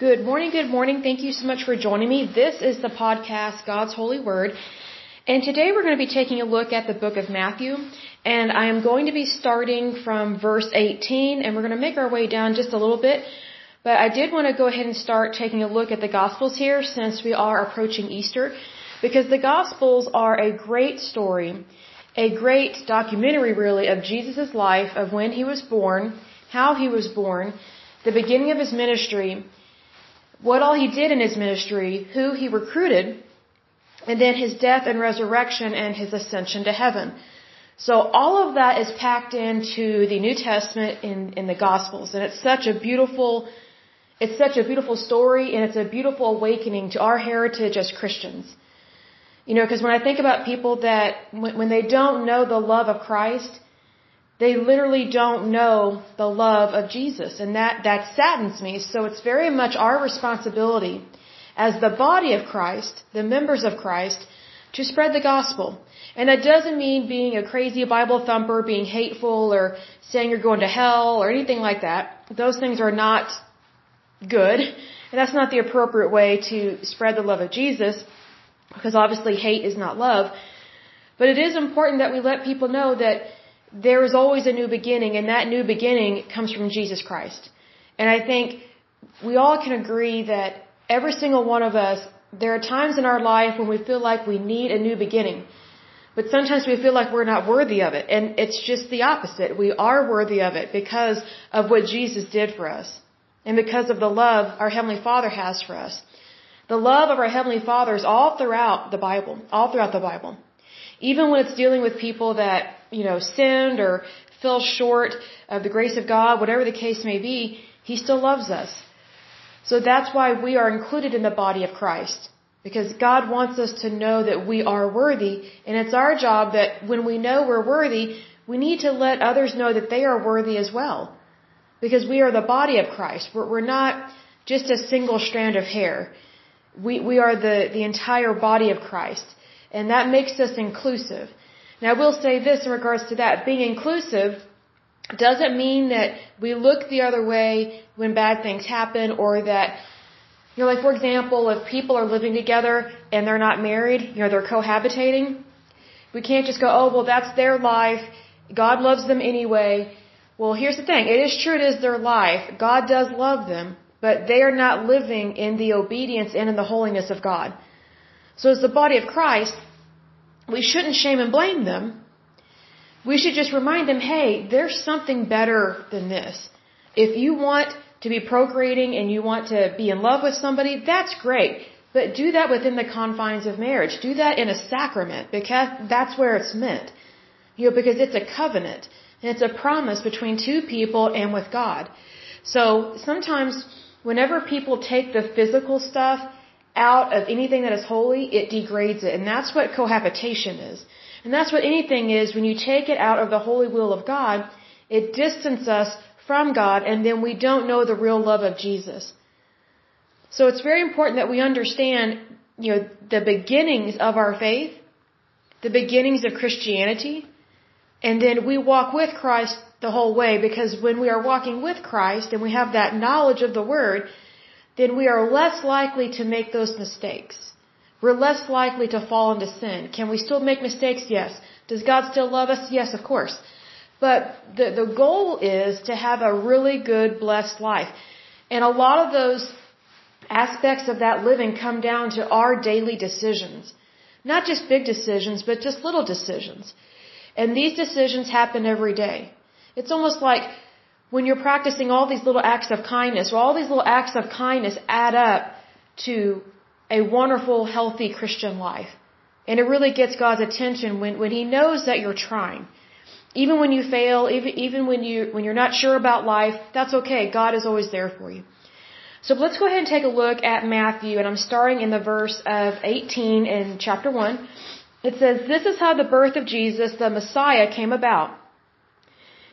Good morning, good morning. Thank you so much for joining me. This is the podcast, God's Holy Word. And today we're going to be taking a look at the book of Matthew. And I am going to be starting from verse 18 and we're going to make our way down just a little bit. But I did want to go ahead and start taking a look at the Gospels here since we are approaching Easter. Because the Gospels are a great story, a great documentary really of Jesus' life, of when he was born, how he was born, the beginning of his ministry, what all he did in his ministry, who he recruited, and then his death and resurrection and his ascension to heaven. So all of that is packed into the New Testament in, in the Gospels, and it's such a beautiful, it's such a beautiful story, and it's a beautiful awakening to our heritage as Christians. You know, because when I think about people that, when, when they don't know the love of Christ, they literally don't know the love of Jesus. And that, that saddens me. So it's very much our responsibility as the body of Christ, the members of Christ, to spread the gospel. And that doesn't mean being a crazy Bible thumper, being hateful, or saying you're going to hell, or anything like that. Those things are not good. And that's not the appropriate way to spread the love of Jesus, because obviously hate is not love. But it is important that we let people know that there is always a new beginning, and that new beginning comes from Jesus Christ. And I think we all can agree that every single one of us, there are times in our life when we feel like we need a new beginning. But sometimes we feel like we're not worthy of it. And it's just the opposite. We are worthy of it because of what Jesus did for us. And because of the love our Heavenly Father has for us. The love of our Heavenly Father is all throughout the Bible. All throughout the Bible. Even when it's dealing with people that, you know, sinned or fell short of the grace of God, whatever the case may be, He still loves us. So that's why we are included in the body of Christ. Because God wants us to know that we are worthy, and it's our job that when we know we're worthy, we need to let others know that they are worthy as well. Because we are the body of Christ. We're, we're not just a single strand of hair. We, we are the, the entire body of Christ. And that makes us inclusive. Now, I will say this in regards to that. Being inclusive doesn't mean that we look the other way when bad things happen or that, you know, like for example, if people are living together and they're not married, you know, they're cohabitating, we can't just go, oh, well, that's their life. God loves them anyway. Well, here's the thing. It is true it is their life. God does love them, but they are not living in the obedience and in the holiness of God. So as the body of Christ, we shouldn't shame and blame them. We should just remind them, hey, there's something better than this. If you want to be procreating and you want to be in love with somebody, that's great. But do that within the confines of marriage. Do that in a sacrament because that's where it's meant. You know, because it's a covenant and it's a promise between two people and with God. So sometimes whenever people take the physical stuff out of anything that is holy, it degrades it. And that's what cohabitation is. And that's what anything is when you take it out of the holy will of God, it distances us from God and then we don't know the real love of Jesus. So it's very important that we understand, you know, the beginnings of our faith, the beginnings of Christianity, and then we walk with Christ the whole way because when we are walking with Christ and we have that knowledge of the Word, then we are less likely to make those mistakes. We're less likely to fall into sin. Can we still make mistakes? Yes. Does God still love us? Yes, of course. But the, the goal is to have a really good, blessed life. And a lot of those aspects of that living come down to our daily decisions. Not just big decisions, but just little decisions. And these decisions happen every day. It's almost like when you're practicing all these little acts of kindness, well, all these little acts of kindness add up to a wonderful, healthy Christian life. And it really gets God's attention when, when He knows that you're trying. Even when you fail, even, even when you, when you're not sure about life, that's okay. God is always there for you. So let's go ahead and take a look at Matthew, and I'm starting in the verse of 18 in chapter 1. It says, This is how the birth of Jesus, the Messiah, came about.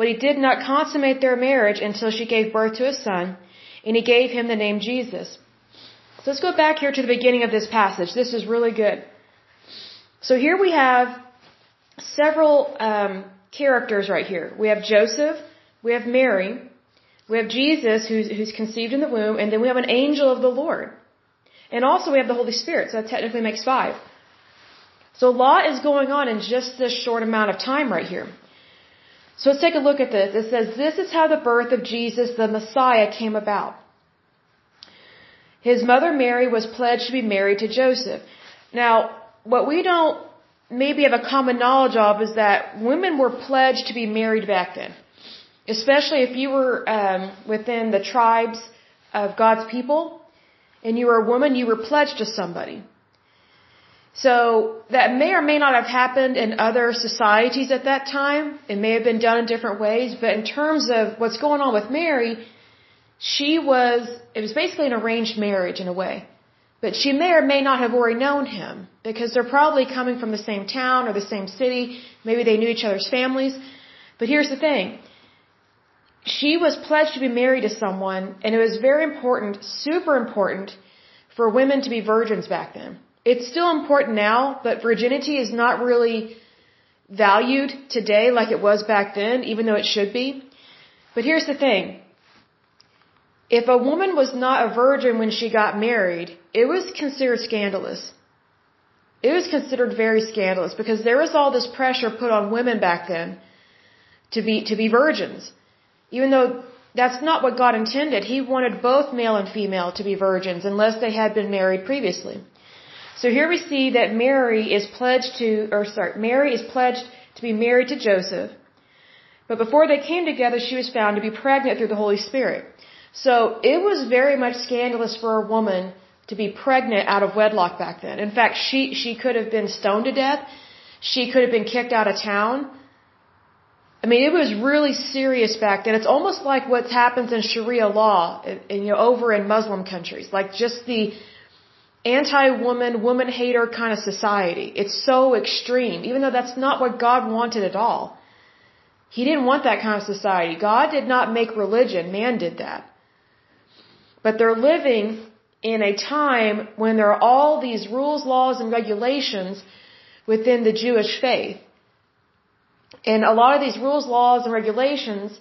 But he did not consummate their marriage until she gave birth to a son, and he gave him the name Jesus. So let's go back here to the beginning of this passage. This is really good. So here we have several um, characters right here. We have Joseph, we have Mary, we have Jesus who's, who's conceived in the womb, and then we have an angel of the Lord. And also we have the Holy Spirit, so that technically makes five. So a lot is going on in just this short amount of time right here. So let's take a look at this. It says, This is how the birth of Jesus, the Messiah, came about. His mother Mary was pledged to be married to Joseph. Now, what we don't maybe have a common knowledge of is that women were pledged to be married back then. Especially if you were um, within the tribes of God's people and you were a woman, you were pledged to somebody. So that may or may not have happened in other societies at that time. It may have been done in different ways, but in terms of what's going on with Mary, she was, it was basically an arranged marriage in a way. But she may or may not have already known him because they're probably coming from the same town or the same city. Maybe they knew each other's families. But here's the thing. She was pledged to be married to someone and it was very important, super important for women to be virgins back then. It's still important now, but virginity is not really valued today like it was back then, even though it should be. But here's the thing. If a woman was not a virgin when she got married, it was considered scandalous. It was considered very scandalous because there was all this pressure put on women back then to be, to be virgins. Even though that's not what God intended. He wanted both male and female to be virgins unless they had been married previously. So here we see that Mary is pledged to, or sorry, Mary is pledged to be married to Joseph. But before they came together, she was found to be pregnant through the Holy Spirit. So it was very much scandalous for a woman to be pregnant out of wedlock back then. In fact, she, she could have been stoned to death. She could have been kicked out of town. I mean, it was really serious back then. It's almost like what happens in Sharia law, in, in, you know, over in Muslim countries. Like just the anti-woman, woman hater kind of society. It's so extreme, even though that's not what God wanted at all. He didn't want that kind of society. God did not make religion, man did that. But they're living in a time when there are all these rules, laws, and regulations within the Jewish faith. And a lot of these rules, laws, and regulations,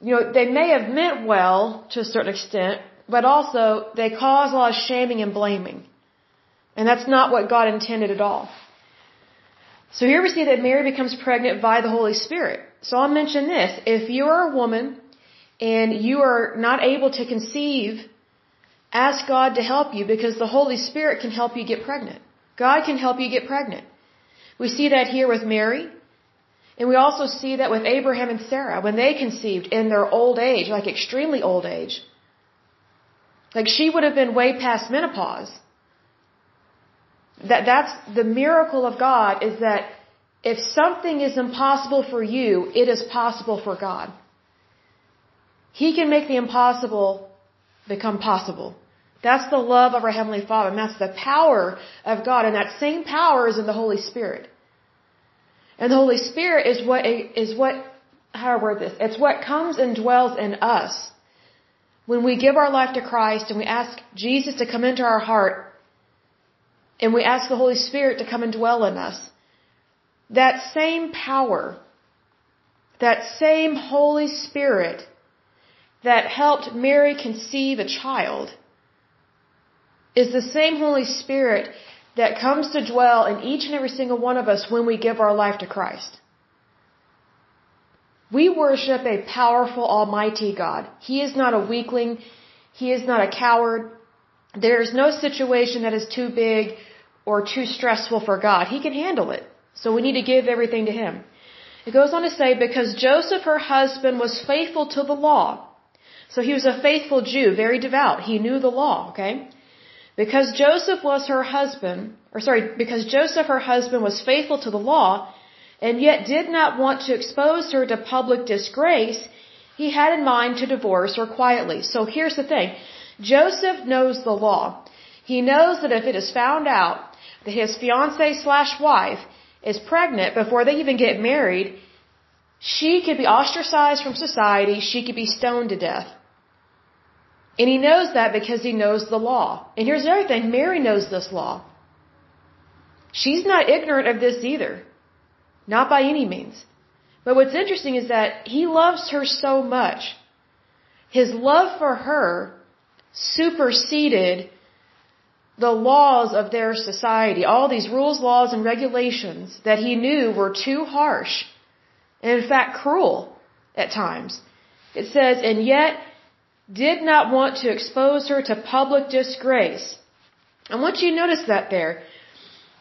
you know, they may have meant well to a certain extent, but also they cause a lot of shaming and blaming. And that's not what God intended at all. So here we see that Mary becomes pregnant by the Holy Spirit. So I'll mention this. If you are a woman and you are not able to conceive, ask God to help you because the Holy Spirit can help you get pregnant. God can help you get pregnant. We see that here with Mary. And we also see that with Abraham and Sarah when they conceived in their old age, like extremely old age. Like she would have been way past menopause. That that's the miracle of God is that if something is impossible for you, it is possible for God. He can make the impossible become possible. That's the love of our Heavenly Father, and that's the power of God, and that same power is in the Holy Spirit. And the Holy Spirit is what is what how do I word this? It's what comes and dwells in us when we give our life to Christ and we ask Jesus to come into our heart and we ask the Holy Spirit to come and dwell in us, that same power, that same Holy Spirit that helped Mary conceive a child is the same Holy Spirit that comes to dwell in each and every single one of us when we give our life to Christ. We worship a powerful, almighty God. He is not a weakling. He is not a coward. there's no situation that is too big or too stressful for God. He can handle it. So we need to give everything to Him. It goes on to say, because Joseph, her husband, was faithful to the law. So he was a faithful Jew, very devout. He knew the law, okay? Because Joseph was her husband, or sorry, because Joseph, her husband, was faithful to the law, and yet did not want to expose her to public disgrace, he had in mind to divorce her quietly. So here's the thing. Joseph knows the law. He knows that if it is found out that his fiancee slash wife is pregnant before they even get married, she could be ostracized from society, she could be stoned to death. And he knows that because he knows the law. And here's the other thing Mary knows this law. She's not ignorant of this either. Not by any means. But what's interesting is that he loves her so much. His love for her superseded the laws of their society, all these rules, laws, and regulations that he knew were too harsh, and in fact cruel at times. It says, and yet did not want to expose her to public disgrace. I want you to notice that there.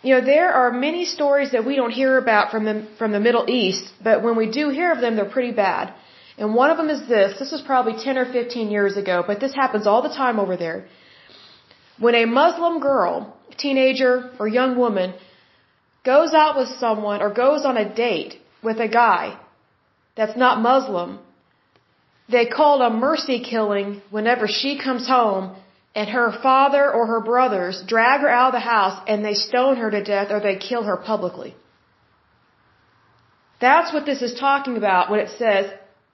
You know, there are many stories that we don't hear about from the, from the Middle East, but when we do hear of them, they're pretty bad. And one of them is this. This was probably 10 or 15 years ago, but this happens all the time over there. When a Muslim girl, teenager or young woman, goes out with someone or goes on a date with a guy that's not Muslim, they call it a mercy killing whenever she comes home and her father or her brothers drag her out of the house and they stone her to death or they kill her publicly. That's what this is talking about when it says,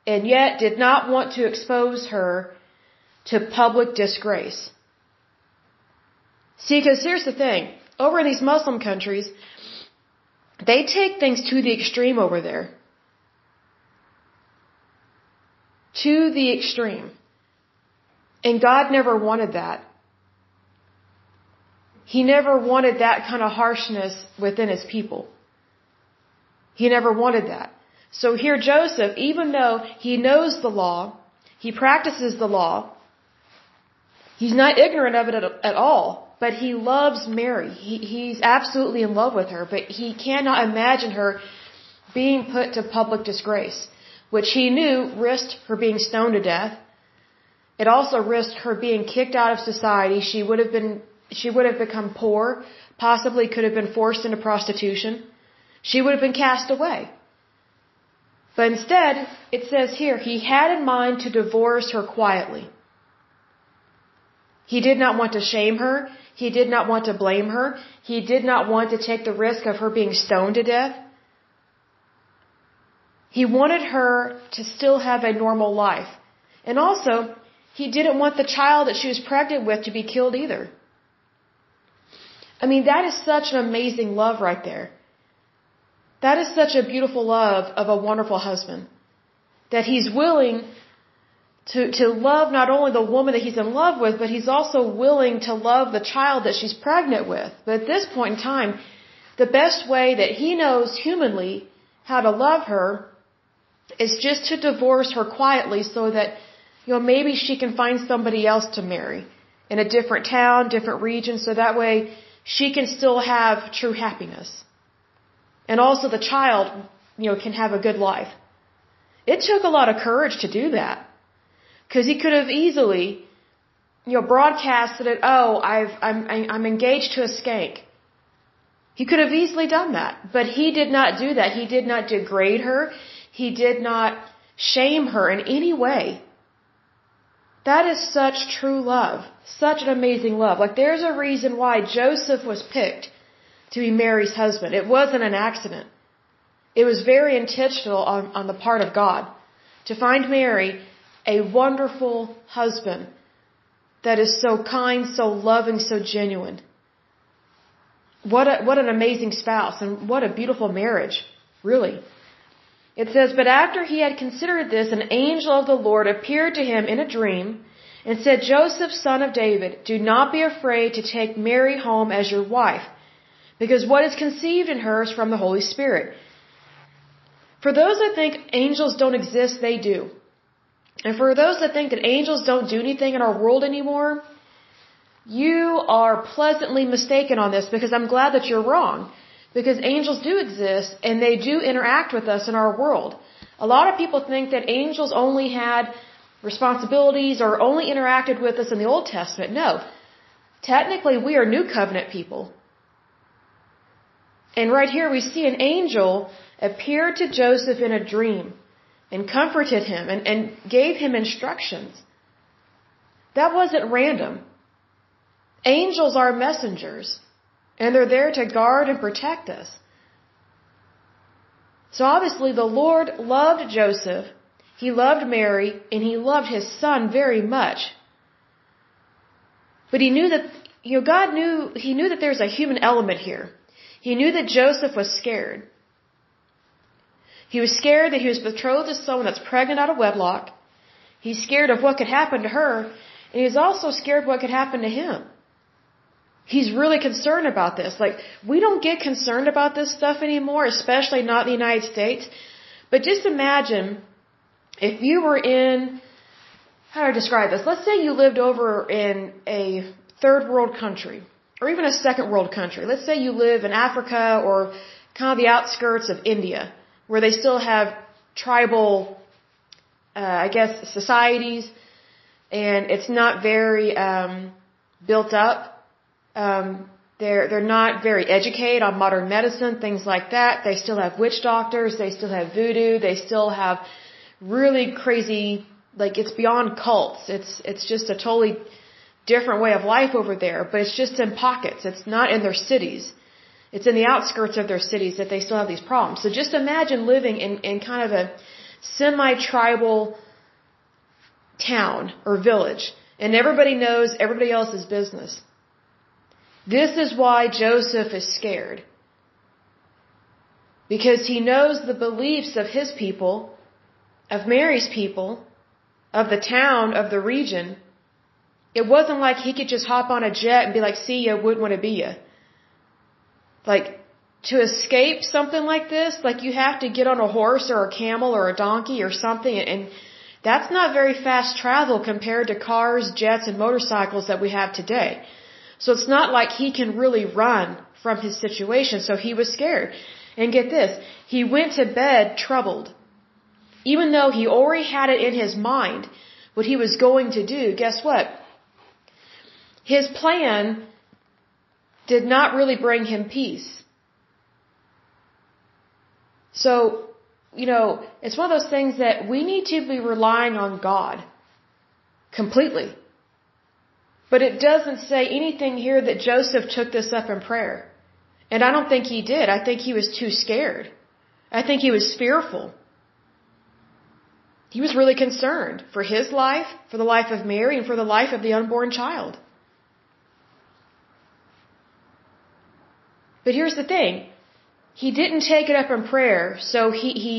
and yet did not want to expose her to public disgrace. See, because here's the thing. Over in these Muslim countries, they take things to the extreme over there. To the extreme. And God never wanted that. He never wanted that kind of harshness within his people. He never wanted that. So here Joseph, even though he knows the law, he practices the law, he's not ignorant of it at, at all, but he loves Mary. He, he's absolutely in love with her, but he cannot imagine her being put to public disgrace, which he knew risked her being stoned to death. It also risked her being kicked out of society. She would have been, she would have become poor, possibly could have been forced into prostitution. She would have been cast away. But instead, it says here, he had in mind to divorce her quietly. He did not want to shame her. He did not want to blame her. He did not want to take the risk of her being stoned to death. He wanted her to still have a normal life. And also, he didn't want the child that she was pregnant with to be killed either. I mean, that is such an amazing love right there. That is such a beautiful love of a wonderful husband. That he's willing to, to love not only the woman that he's in love with, but he's also willing to love the child that she's pregnant with. But at this point in time, the best way that he knows humanly how to love her is just to divorce her quietly so that, you know, maybe she can find somebody else to marry in a different town, different region, so that way she can still have true happiness. And also the child, you know, can have a good life. It took a lot of courage to do that. Cause he could have easily, you know, broadcasted it, oh, I've, I'm, I'm engaged to a skank. He could have easily done that. But he did not do that. He did not degrade her. He did not shame her in any way. That is such true love. Such an amazing love. Like there's a reason why Joseph was picked to be Mary's husband. It wasn't an accident. It was very intentional on, on the part of God to find Mary a wonderful husband that is so kind, so loving, so genuine. What a, what an amazing spouse and what a beautiful marriage, really. It says, But after he had considered this, an angel of the Lord appeared to him in a dream and said, Joseph, son of David, do not be afraid to take Mary home as your wife because what is conceived in her is from the Holy Spirit. For those that think angels don't exist, they do. And for those that think that angels don't do anything in our world anymore, you are pleasantly mistaken on this because I'm glad that you're wrong. Because angels do exist and they do interact with us in our world. A lot of people think that angels only had responsibilities or only interacted with us in the Old Testament. No. Technically, we are new covenant people. And right here we see an angel appeared to Joseph in a dream and comforted him and, and gave him instructions. That wasn't random. Angels are messengers, and they're there to guard and protect us. So obviously the Lord loved Joseph, he loved Mary, and he loved his son very much. But he knew that, you know, God knew, he knew that there's a human element here. He knew that Joseph was scared. He was scared that he was betrothed to someone that's pregnant out of wedlock. He's scared of what could happen to her, and he's also scared what could happen to him. He's really concerned about this. Like, we don't get concerned about this stuff anymore, especially not in the United States. But just imagine if you were in, how do I describe this? Let's say you lived over in a third world country, or even a second world country. Let's say you live in Africa or kind of the outskirts of India, where they still have tribal, uh, I guess, societies, and it's not very um, built up um, they're they're not very educated on modern medicine, things like that. They still have witch doctors. They still have voodoo. They still have really crazy, like it's beyond cults. It's it's just a totally different way of life over there. But it's just in pockets. It's not in their cities. It's in the outskirts of their cities that they still have these problems. So just imagine living in in kind of a semi-tribal town or village, and everybody knows everybody else's business this is why Joseph is scared. Because he knows the beliefs of his people, of Mary's people, of the town, of the region. It wasn't like he could just hop on a jet and be like, see ya, wouldn't want to be ya. Like, to escape something like this, like you have to get on a horse or a camel or a donkey or something, and that's not very fast travel compared to cars, jets, and motorcycles that we have today. So it's not like he can really run from his situation. So he was scared. And get this, he went to bed troubled. Even though he already had it in his mind what he was going to do, guess what? His plan did not really bring him peace. So, you know, it's one of those things that we need to be relying on God completely. But it doesn't say anything here that Joseph took this up in prayer. And I don't think he did. I think he was too scared. I think he was fearful. He was really concerned for his life, for the life of Mary, and for the life of the unborn child. But here's the thing. He didn't take it up in prayer, so he, he,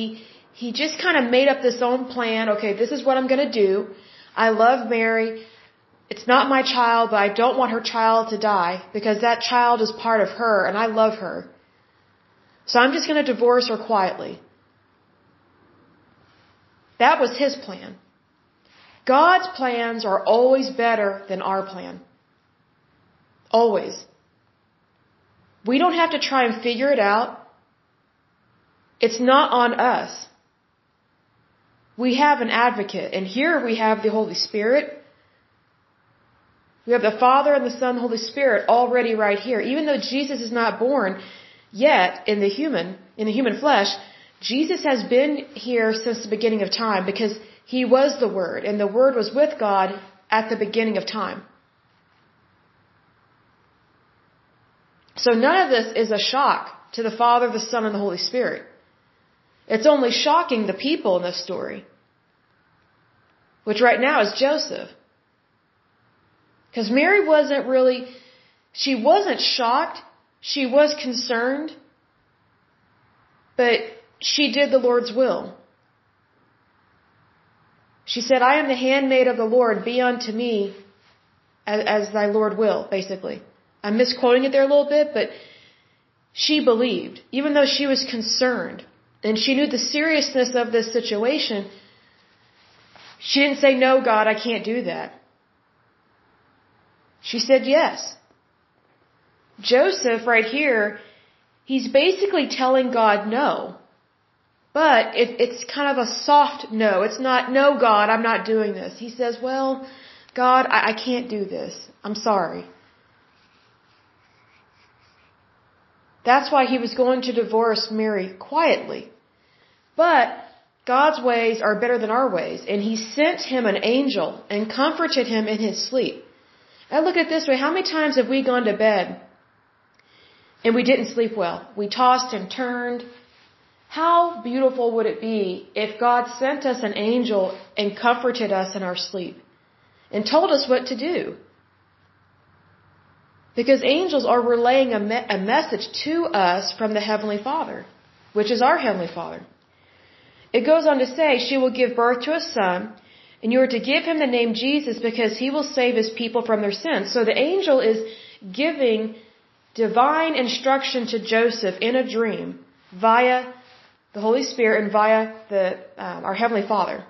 he just kind of made up this own plan. Okay, this is what I'm going to do. I love Mary. It's not my child, but I don't want her child to die because that child is part of her and I love her. So I'm just going to divorce her quietly. That was his plan. God's plans are always better than our plan. Always. We don't have to try and figure it out. It's not on us. We have an advocate, and here we have the Holy Spirit we have the Father and the Son, Holy Spirit already right here. Even though Jesus is not born yet in the human, in the human flesh, Jesus has been here since the beginning of time because he was the Word and the Word was with God at the beginning of time. So none of this is a shock to the Father, the Son, and the Holy Spirit. It's only shocking the people in this story, which right now is Joseph. Because Mary wasn't really, she wasn't shocked. She was concerned. But she did the Lord's will. She said, I am the handmaid of the Lord. Be unto me as, as thy Lord will, basically. I'm misquoting it there a little bit, but she believed, even though she was concerned and she knew the seriousness of this situation. She didn't say, No, God, I can't do that. She said yes. Joseph, right here, he's basically telling God no. But it, it's kind of a soft no. It's not, no, God, I'm not doing this. He says, well, God, I, I can't do this. I'm sorry. That's why he was going to divorce Mary quietly. But God's ways are better than our ways, and he sent him an angel and comforted him in his sleep. I look at it this way, how many times have we gone to bed and we didn't sleep well? We tossed and turned. How beautiful would it be if God sent us an angel and comforted us in our sleep and told us what to do? Because angels are relaying a, me- a message to us from the Heavenly Father, which is our Heavenly Father. It goes on to say, She will give birth to a son, and you are to give him the name Jesus because he will save his people from their sins. So the angel is giving divine instruction to Joseph in a dream via the Holy Spirit and via the, um, our Heavenly Father.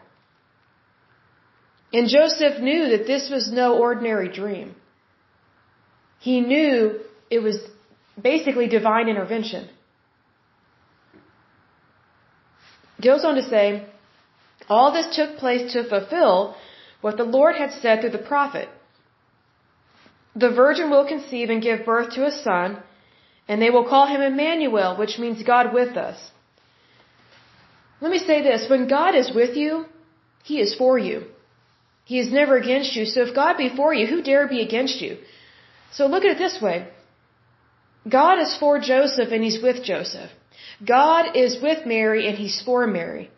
And Joseph knew that this was no ordinary dream he knew it was basically divine intervention. Goes on to say, all this took place to fulfill what the Lord had said through the prophet. The virgin will conceive and give birth to a son, and they will call him Emmanuel, which means God with us. Let me say this. When God is with you, He is for you. He is never against you. So if God be for you, who dare be against you? So look at it this way. God is for Joseph and he's with Joseph. God is with Mary and he's for Mary.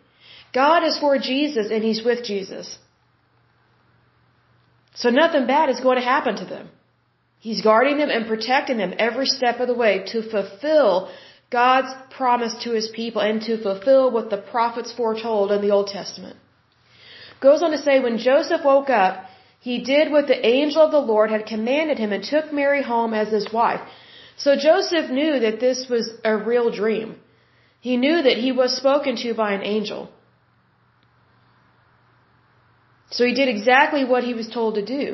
God is for Jesus and he's with Jesus. So nothing bad is going to happen to them. He's guarding them and protecting them every step of the way to fulfill God's promise to his people and to fulfill what the prophets foretold in the Old Testament. Goes on to say when Joseph woke up, he did what the angel of the Lord had commanded him and took Mary home as his wife. So Joseph knew that this was a real dream. He knew that he was spoken to by an angel. So he did exactly what he was told to do.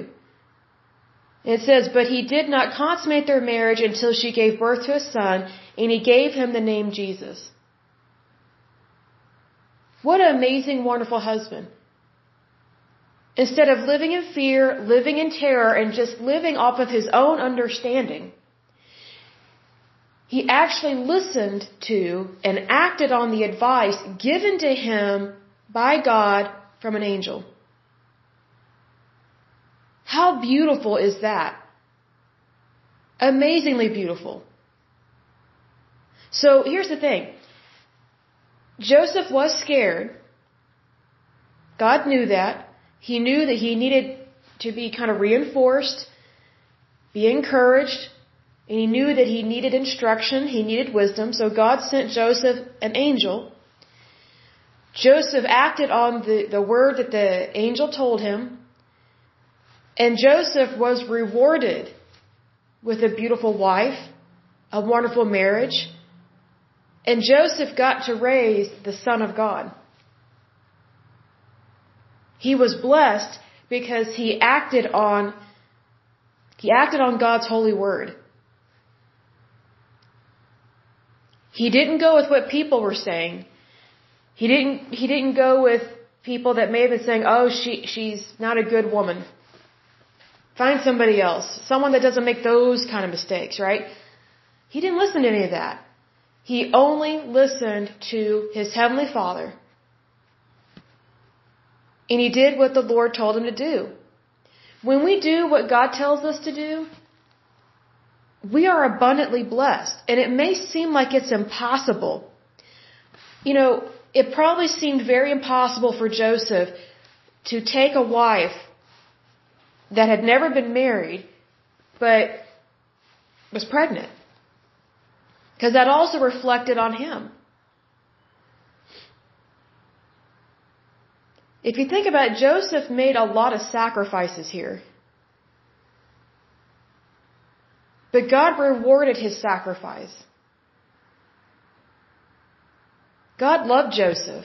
It says, But he did not consummate their marriage until she gave birth to a son, and he gave him the name Jesus. What an amazing, wonderful husband. Instead of living in fear, living in terror, and just living off of his own understanding, he actually listened to and acted on the advice given to him by God from an angel. How beautiful is that? Amazingly beautiful. So here's the thing. Joseph was scared. God knew that. He knew that he needed to be kind of reinforced, be encouraged, and he knew that he needed instruction, he needed wisdom. So God sent Joseph an angel. Joseph acted on the, the word that the angel told him. And Joseph was rewarded with a beautiful wife, a wonderful marriage, and Joseph got to raise the Son of God. He was blessed because he acted on he acted on God's holy word. He didn't go with what people were saying. He didn't he didn't go with people that may have been saying, "Oh, she she's not a good woman." Find somebody else, someone that doesn't make those kind of mistakes, right? He didn't listen to any of that. He only listened to his heavenly Father and he did what the Lord told him to do. When we do what God tells us to do, we are abundantly blessed. And it may seem like it's impossible. You know, it probably seemed very impossible for Joseph to take a wife that had never been married, but was pregnant. Because that also reflected on him. If you think about it, Joseph made a lot of sacrifices here. But God rewarded his sacrifice. God loved Joseph.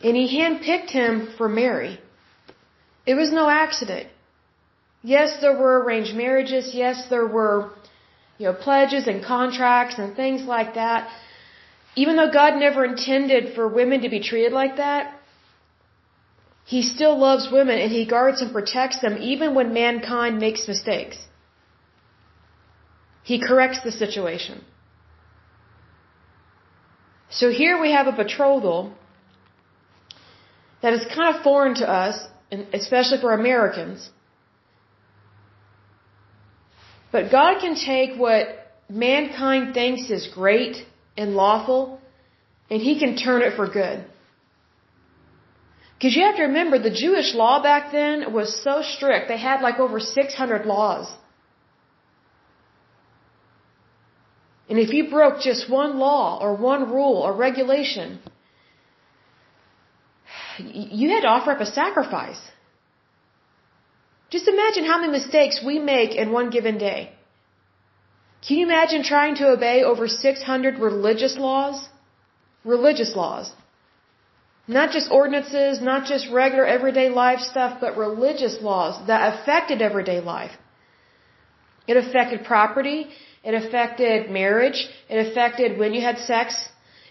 And he handpicked him for Mary. It was no accident. Yes, there were arranged marriages. Yes, there were, you know, pledges and contracts and things like that. Even though God never intended for women to be treated like that, He still loves women and He guards and protects them even when mankind makes mistakes. He corrects the situation. So here we have a betrothal that is kind of foreign to us, especially for Americans. But God can take what mankind thinks is great and lawful, and He can turn it for good. Because you have to remember, the Jewish law back then was so strict. They had like over 600 laws. And if you broke just one law or one rule or regulation, you had to offer up a sacrifice. Just imagine how many mistakes we make in one given day. Can you imagine trying to obey over 600 religious laws? Religious laws. Not just ordinances, not just regular everyday life stuff, but religious laws that affected everyday life. It affected property. It affected marriage. It affected when you had sex.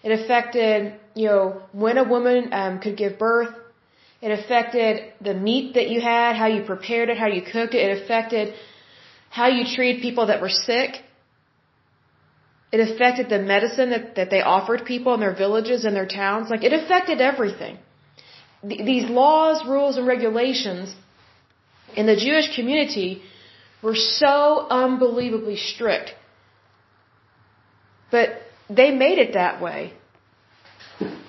It affected, you know, when a woman um, could give birth. It affected the meat that you had, how you prepared it, how you cooked it. It affected how you treated people that were sick. It affected the medicine that, that they offered people in their villages and their towns. Like, it affected everything. Th- these laws, rules, and regulations in the Jewish community were so unbelievably strict. But they made it that way.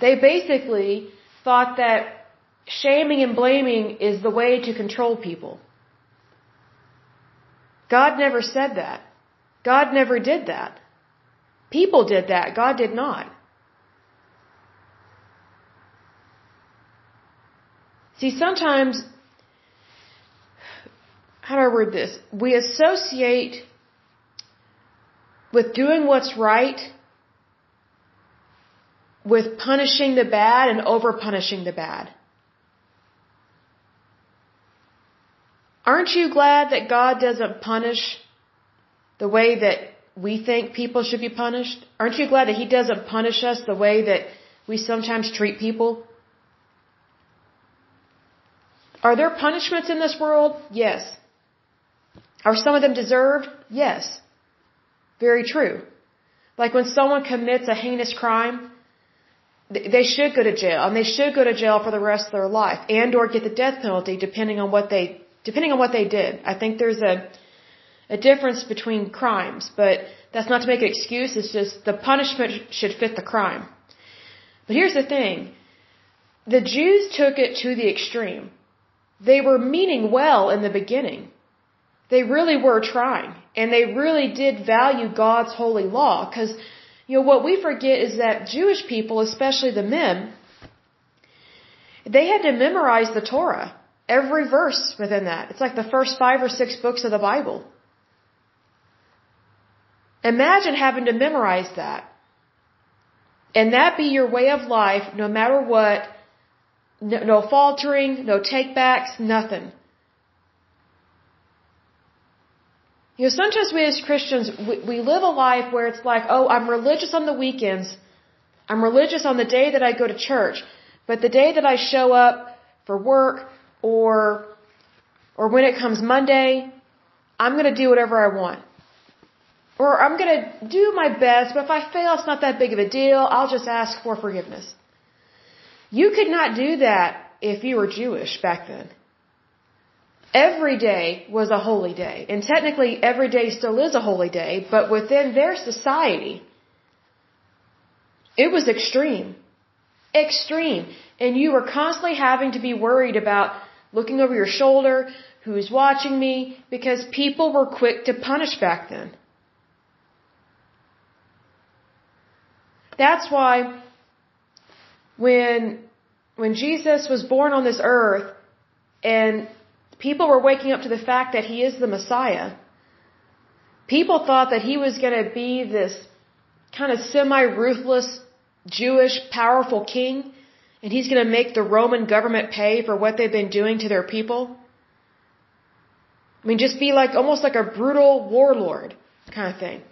They basically thought that shaming and blaming is the way to control people. God never said that. God never did that. People did that. God did not. See, sometimes, how do I word this? We associate with doing what's right with punishing the bad and over punishing the bad. Aren't you glad that God doesn't punish the way that we think people should be punished? Aren't you glad that He doesn't punish us the way that we sometimes treat people? Are there punishments in this world? Yes. Are some of them deserved? Yes. Very true. Like when someone commits a heinous crime, they should go to jail, and they should go to jail for the rest of their life, and or get the death penalty, depending on what they depending on what they did. I think there's a a difference between crimes, but that's not to make an excuse. It's just the punishment should fit the crime. But here's the thing: the Jews took it to the extreme. They were meaning well in the beginning. They really were trying, and they really did value God's holy law. Because you know what we forget is that Jewish people, especially the men, they had to memorize the Torah. Every verse within that. It's like the first five or six books of the Bible. Imagine having to memorize that. And that be your way of life no matter what. No, no faltering, no takebacks, nothing. You know, sometimes we as Christians, we, we live a life where it's like, oh, I'm religious on the weekends. I'm religious on the day that I go to church. But the day that I show up for work or, or when it comes Monday, I'm going to do whatever I want. Or I'm going to do my best, but if I fail, it's not that big of a deal. I'll just ask for forgiveness. You could not do that if you were Jewish back then. Every day was a holy day. And technically, every day still is a holy day, but within their society, it was extreme. Extreme. And you were constantly having to be worried about looking over your shoulder, who's watching me, because people were quick to punish back then. That's why when when Jesus was born on this earth and people were waking up to the fact that he is the Messiah, people thought that he was going to be this kind of semi-ruthless Jewish powerful king and he's going to make the Roman government pay for what they've been doing to their people. I mean, just be like almost like a brutal warlord kind of thing.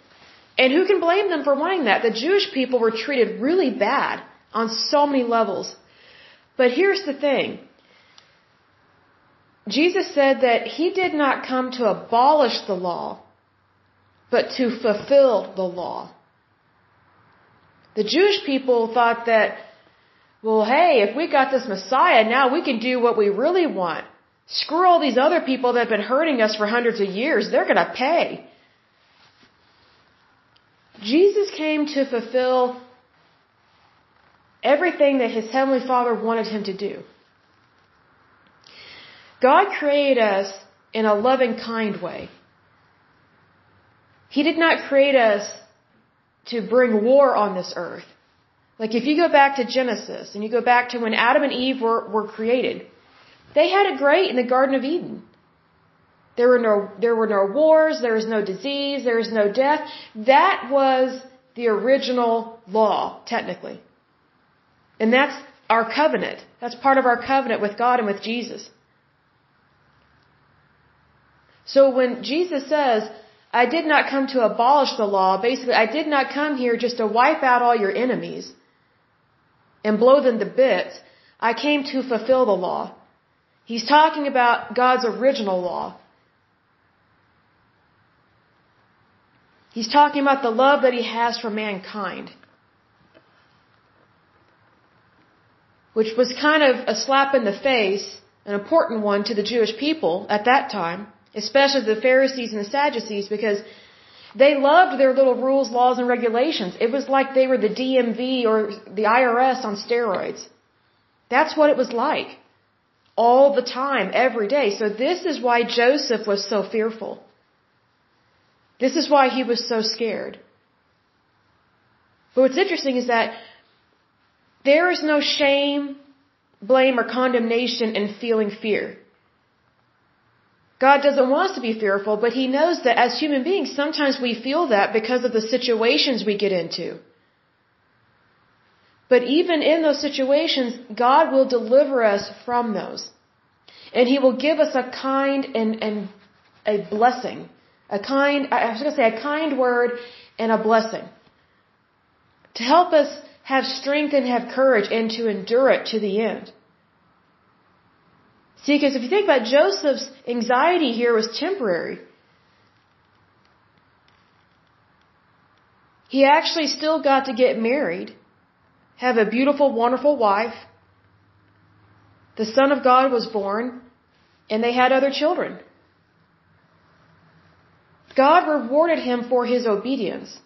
And who can blame them for wanting that? The Jewish people were treated really bad on so many levels. But here's the thing. Jesus said that he did not come to abolish the law, but to fulfill the law. The Jewish people thought that, well, hey, if we got this Messiah, now we can do what we really want. Screw all these other people that have been hurting us for hundreds of years. They're going to pay. Jesus came to fulfill everything that his heavenly Father wanted him to do. God created us in a loving, kind way. He did not create us to bring war on this earth. Like if you go back to Genesis and you go back to when Adam and Eve were, were created, they had it great in the Garden of Eden. There were no, there were no wars, there was no disease, there was no death. That was the original law, technically. And that's our covenant. That's part of our covenant with God and with Jesus. So when Jesus says, I did not come to abolish the law, basically, I did not come here just to wipe out all your enemies and blow them to bits. I came to fulfill the law. He's talking about God's original law. He's talking about the love that he has for mankind. Which was kind of a slap in the face, an important one to the Jewish people at that time especially the Pharisees and the Sadducees, because they loved their little rules, laws, and regulations. It was like they were the DMV or the IRS on steroids. That's what it was like. All the time, every day. So this is why Joseph was so fearful. This is why he was so scared. But what's interesting is that there is no shame, blame, or condemnation in feeling fear. God doesn't want us to be fearful, but He knows that as human beings, sometimes we feel that because of the situations we get into. But even in those situations, God will deliver us from those. And He will give us a kind and, and a blessing. A kind, I was going to say a kind word and a blessing. To help us have strength and have courage and to endure it to the end. See, because if you think about Joseph's anxiety here was temporary. He actually still got to get married, have a beautiful, wonderful wife. The Son of God was born, and they had other children. God rewarded him for his obedience.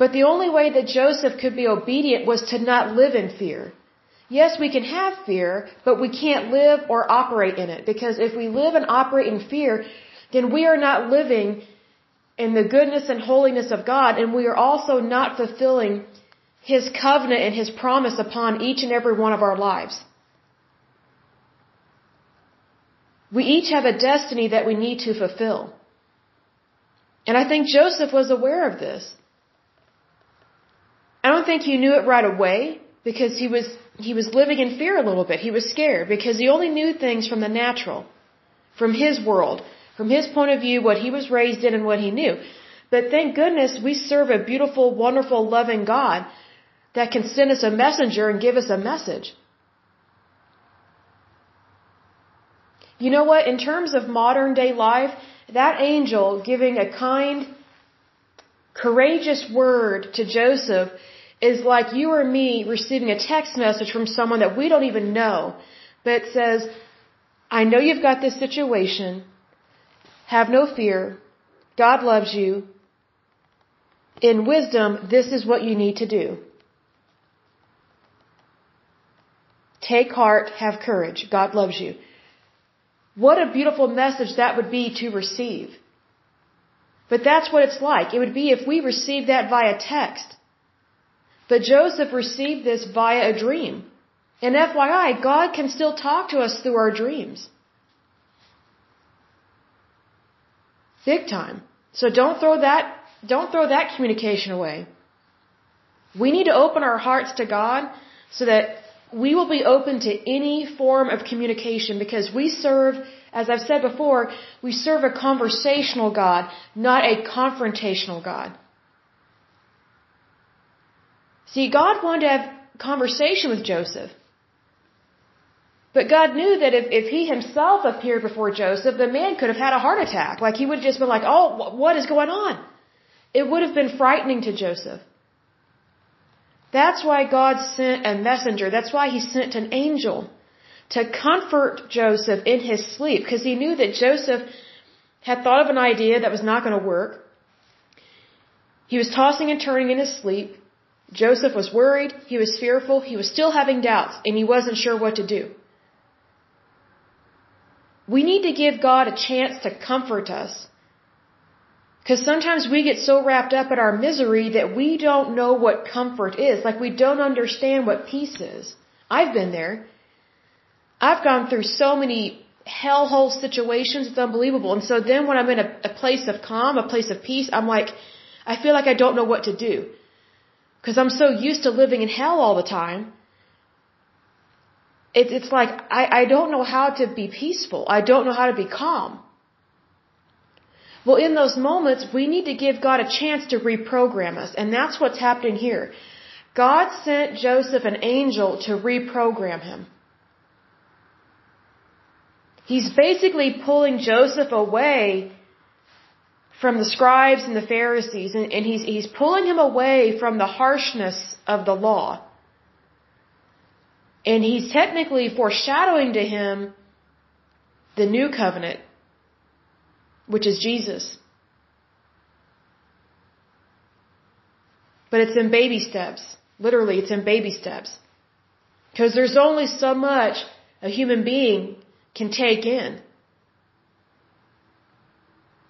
But the only way that Joseph could be obedient was to not live in fear. Yes, we can have fear, but we can't live or operate in it. Because if we live and operate in fear, then we are not living in the goodness and holiness of God, and we are also not fulfilling His covenant and His promise upon each and every one of our lives. We each have a destiny that we need to fulfill. And I think Joseph was aware of this. I don't think he knew it right away because he was he was living in fear a little bit. He was scared because he only knew things from the natural, from his world, from his point of view, what he was raised in and what he knew. But thank goodness we serve a beautiful, wonderful, loving God that can send us a messenger and give us a message. You know what? In terms of modern day life, that angel giving a kind, courageous word to Joseph is like you or me receiving a text message from someone that we don't even know that says, I know you've got this situation. Have no fear. God loves you. In wisdom, this is what you need to do. Take heart, have courage. God loves you. What a beautiful message that would be to receive. But that's what it's like. It would be if we received that via text. But Joseph received this via a dream. And FYI, God can still talk to us through our dreams. Big time. So don't throw that, don't throw that communication away. We need to open our hearts to God so that we will be open to any form of communication because we serve as I've said before, we serve a conversational God, not a confrontational God. See, God wanted to have conversation with Joseph. But God knew that if, if he himself appeared before Joseph, the man could have had a heart attack. Like he would have just been like, oh, what is going on? It would have been frightening to Joseph. That's why God sent a messenger. That's why he sent an angel to comfort Joseph in his sleep because he knew that Joseph had thought of an idea that was not going to work. He was tossing and turning in his sleep. Joseph was worried, he was fearful, he was still having doubts, and he wasn't sure what to do. We need to give God a chance to comfort us. Because sometimes we get so wrapped up in our misery that we don't know what comfort is. Like we don't understand what peace is. I've been there. I've gone through so many hellhole situations, it's unbelievable. And so then when I'm in a, a place of calm, a place of peace, I'm like, I feel like I don't know what to do. Because I'm so used to living in hell all the time. It, it's like I, I don't know how to be peaceful. I don't know how to be calm. Well, in those moments, we need to give God a chance to reprogram us. And that's what's happening here. God sent Joseph an angel to reprogram him. He's basically pulling Joseph away from the scribes and the Pharisees, and, and he's, he's pulling him away from the harshness of the law. And he's technically foreshadowing to him the new covenant, which is Jesus. But it's in baby steps. Literally, it's in baby steps. Because there's only so much a human being can take in.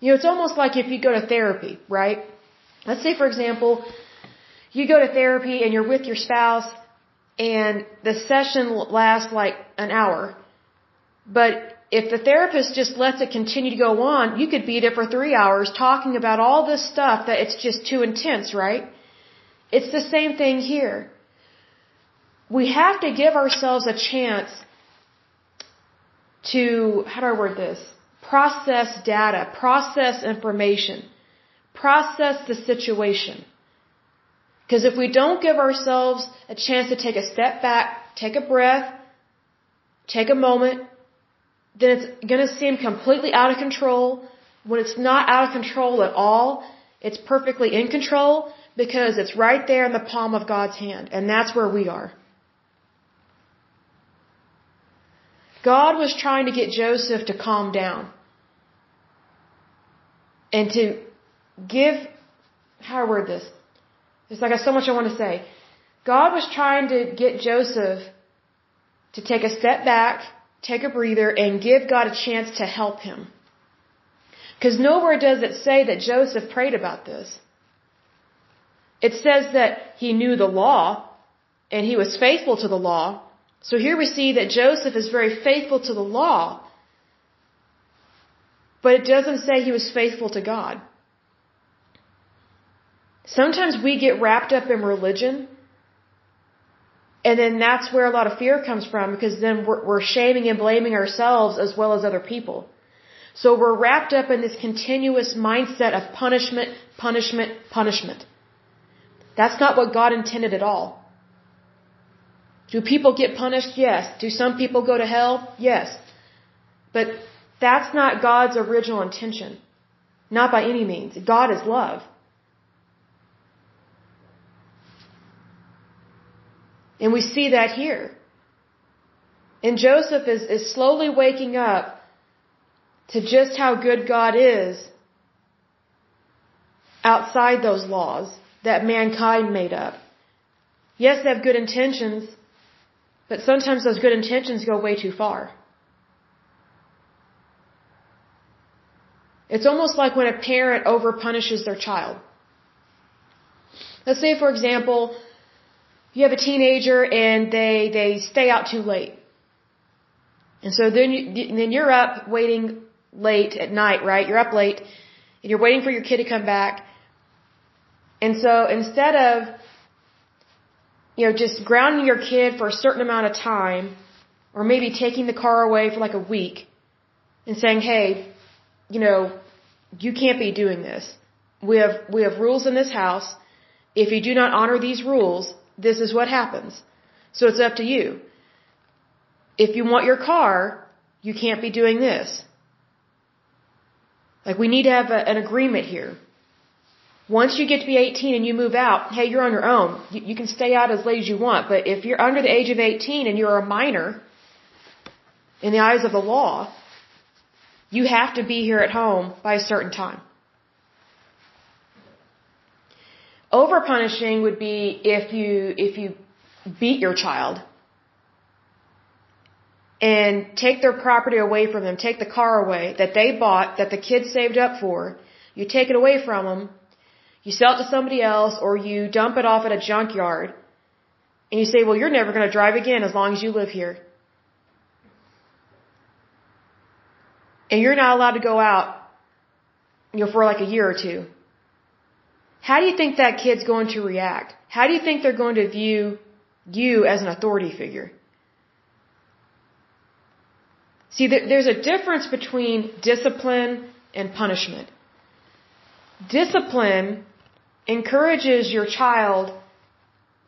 You know, it's almost like if you go to therapy, right? Let's say, for example, you go to therapy and you're with your spouse and the session lasts like an hour. But if the therapist just lets it continue to go on, you could be there for three hours talking about all this stuff that it's just too intense, right? It's the same thing here. We have to give ourselves a chance to, how do I word this? Process data, process information, process the situation. Because if we don't give ourselves a chance to take a step back, take a breath, take a moment, then it's going to seem completely out of control. When it's not out of control at all, it's perfectly in control because it's right there in the palm of God's hand. And that's where we are. God was trying to get Joseph to calm down and to give, how I word this? It's like I so much I want to say. God was trying to get Joseph to take a step back, take a breather, and give God a chance to help him. Because nowhere does it say that Joseph prayed about this. It says that he knew the law and he was faithful to the law. So here we see that Joseph is very faithful to the law, but it doesn't say he was faithful to God. Sometimes we get wrapped up in religion, and then that's where a lot of fear comes from because then we're, we're shaming and blaming ourselves as well as other people. So we're wrapped up in this continuous mindset of punishment, punishment, punishment. That's not what God intended at all. Do people get punished? Yes. Do some people go to hell? Yes. But that's not God's original intention. Not by any means. God is love. And we see that here. And Joseph is, is slowly waking up to just how good God is outside those laws that mankind made up. Yes, they have good intentions, but sometimes those good intentions go way too far. It's almost like when a parent over punishes their child. Let's say, for example, you have a teenager and they, they stay out too late. And so then, you, then you're up waiting late at night, right? You're up late and you're waiting for your kid to come back. And so instead of, you know, just grounding your kid for a certain amount of time, or maybe taking the car away for like a week, and saying, hey, you know, you can't be doing this. We have, we have rules in this house. If you do not honor these rules, this is what happens. So it's up to you. If you want your car, you can't be doing this. Like we need to have a, an agreement here. Once you get to be 18 and you move out, hey, you're on your own. You, you can stay out as late as you want. But if you're under the age of 18 and you're a minor, in the eyes of the law, you have to be here at home by a certain time. Over punishing would be if you if you beat your child and take their property away from them, take the car away that they bought, that the kids saved up for, you take it away from them, you sell it to somebody else, or you dump it off at a junkyard, and you say, well, you're never going to drive again as long as you live here. And you're not allowed to go out, you know, for like a year or two. How do you think that kid's going to react? How do you think they're going to view you as an authority figure? See, there's a difference between discipline and punishment. Discipline encourages your child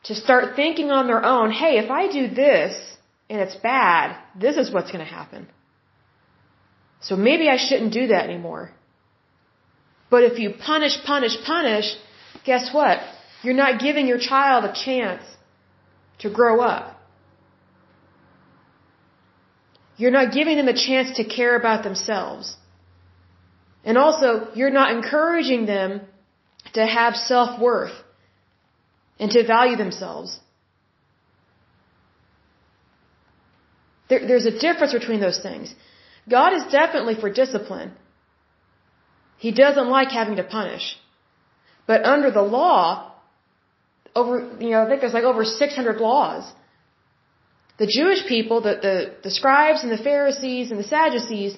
to start thinking on their own, hey, if I do this and it's bad, this is what's going to happen. So maybe I shouldn't do that anymore. But if you punish, punish, punish, guess what? You're not giving your child a chance to grow up. You're not giving them a chance to care about themselves. And also, you're not encouraging them to have self-worth and to value themselves. There, there's a difference between those things. God is definitely for discipline. He doesn't like having to punish. But under the law, over, you know, I think there's like over 600 laws. The Jewish people, the, the, the scribes and the Pharisees and the Sadducees,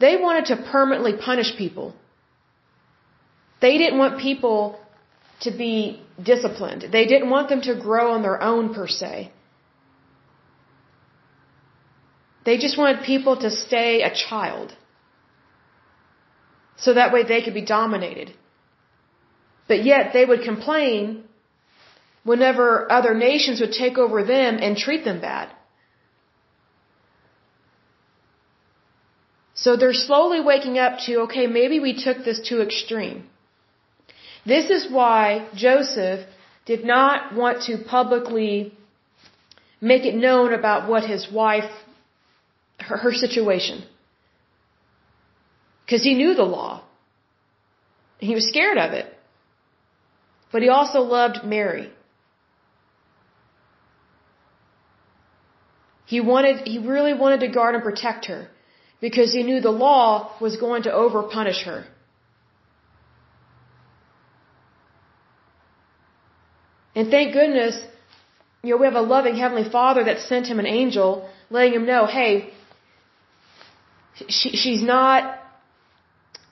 they wanted to permanently punish people. They didn't want people to be disciplined. They didn't want them to grow on their own per se. They just wanted people to stay a child. So that way they could be dominated. But yet they would complain whenever other nations would take over them and treat them bad. So they're slowly waking up to, okay, maybe we took this too extreme. This is why Joseph did not want to publicly make it known about what his wife her, her situation. Because he knew the law. He was scared of it. But he also loved Mary. He wanted, he really wanted to guard and protect her because he knew the law was going to overpunish her. And thank goodness, you know, we have a loving Heavenly Father that sent him an angel letting him know, hey, she, she's not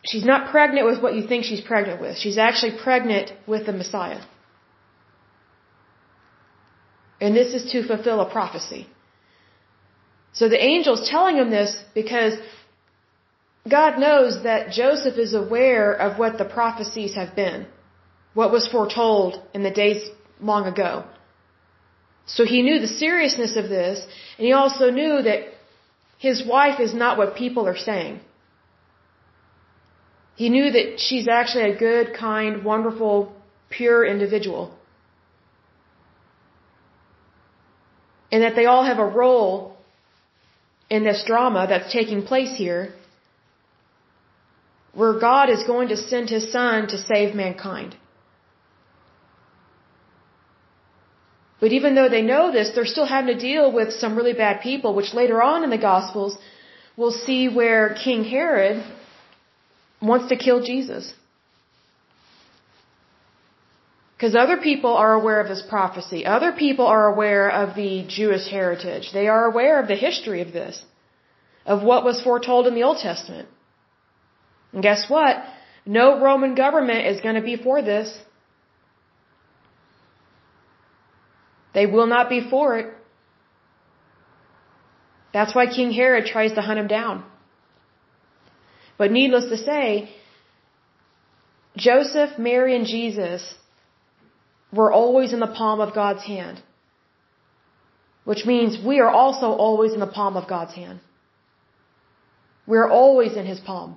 she's not pregnant with what you think she's pregnant with. She's actually pregnant with the Messiah. And this is to fulfill a prophecy. So the angel's telling him this because God knows that Joseph is aware of what the prophecies have been, what was foretold in the days long ago. So he knew the seriousness of this, and he also knew that his wife is not what people are saying. He knew that she's actually a good, kind, wonderful, pure individual. And that they all have a role in this drama that's taking place here where God is going to send his son to save mankind. But even though they know this, they're still having to deal with some really bad people, which later on in the Gospels, we'll see where King Herod wants to kill Jesus. Because other people are aware of this prophecy. Other people are aware of the Jewish heritage. They are aware of the history of this, of what was foretold in the Old Testament. And guess what? No Roman government is going to be for this. They will not be for it. That's why King Herod tries to hunt him down. But needless to say, Joseph, Mary, and Jesus were always in the palm of God's hand. Which means we are also always in the palm of God's hand. We're always in His palm.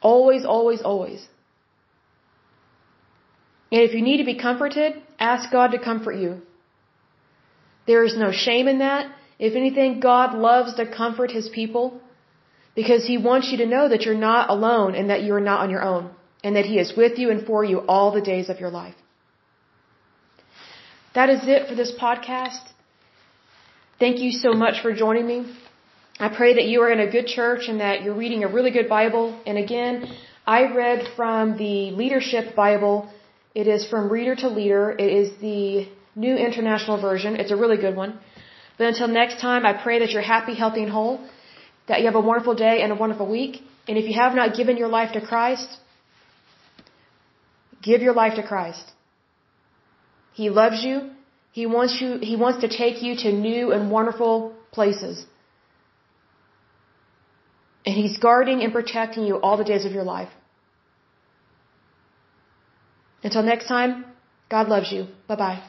Always, always, always. And if you need to be comforted, ask God to comfort you. There is no shame in that. If anything, God loves to comfort His people because He wants you to know that you're not alone and that you are not on your own and that He is with you and for you all the days of your life. That is it for this podcast. Thank you so much for joining me. I pray that you are in a good church and that you're reading a really good Bible. And again, I read from the Leadership Bible. It is from Reader to Leader. It is the New International Version. It's a really good one. But until next time, I pray that you're happy, healthy, and whole, that you have a wonderful day and a wonderful week. And if you have not given your life to Christ, give your life to Christ. He loves you. He wants you, he wants to take you to new and wonderful places. And he's guarding and protecting you all the days of your life. Until next time, God loves you. Bye bye.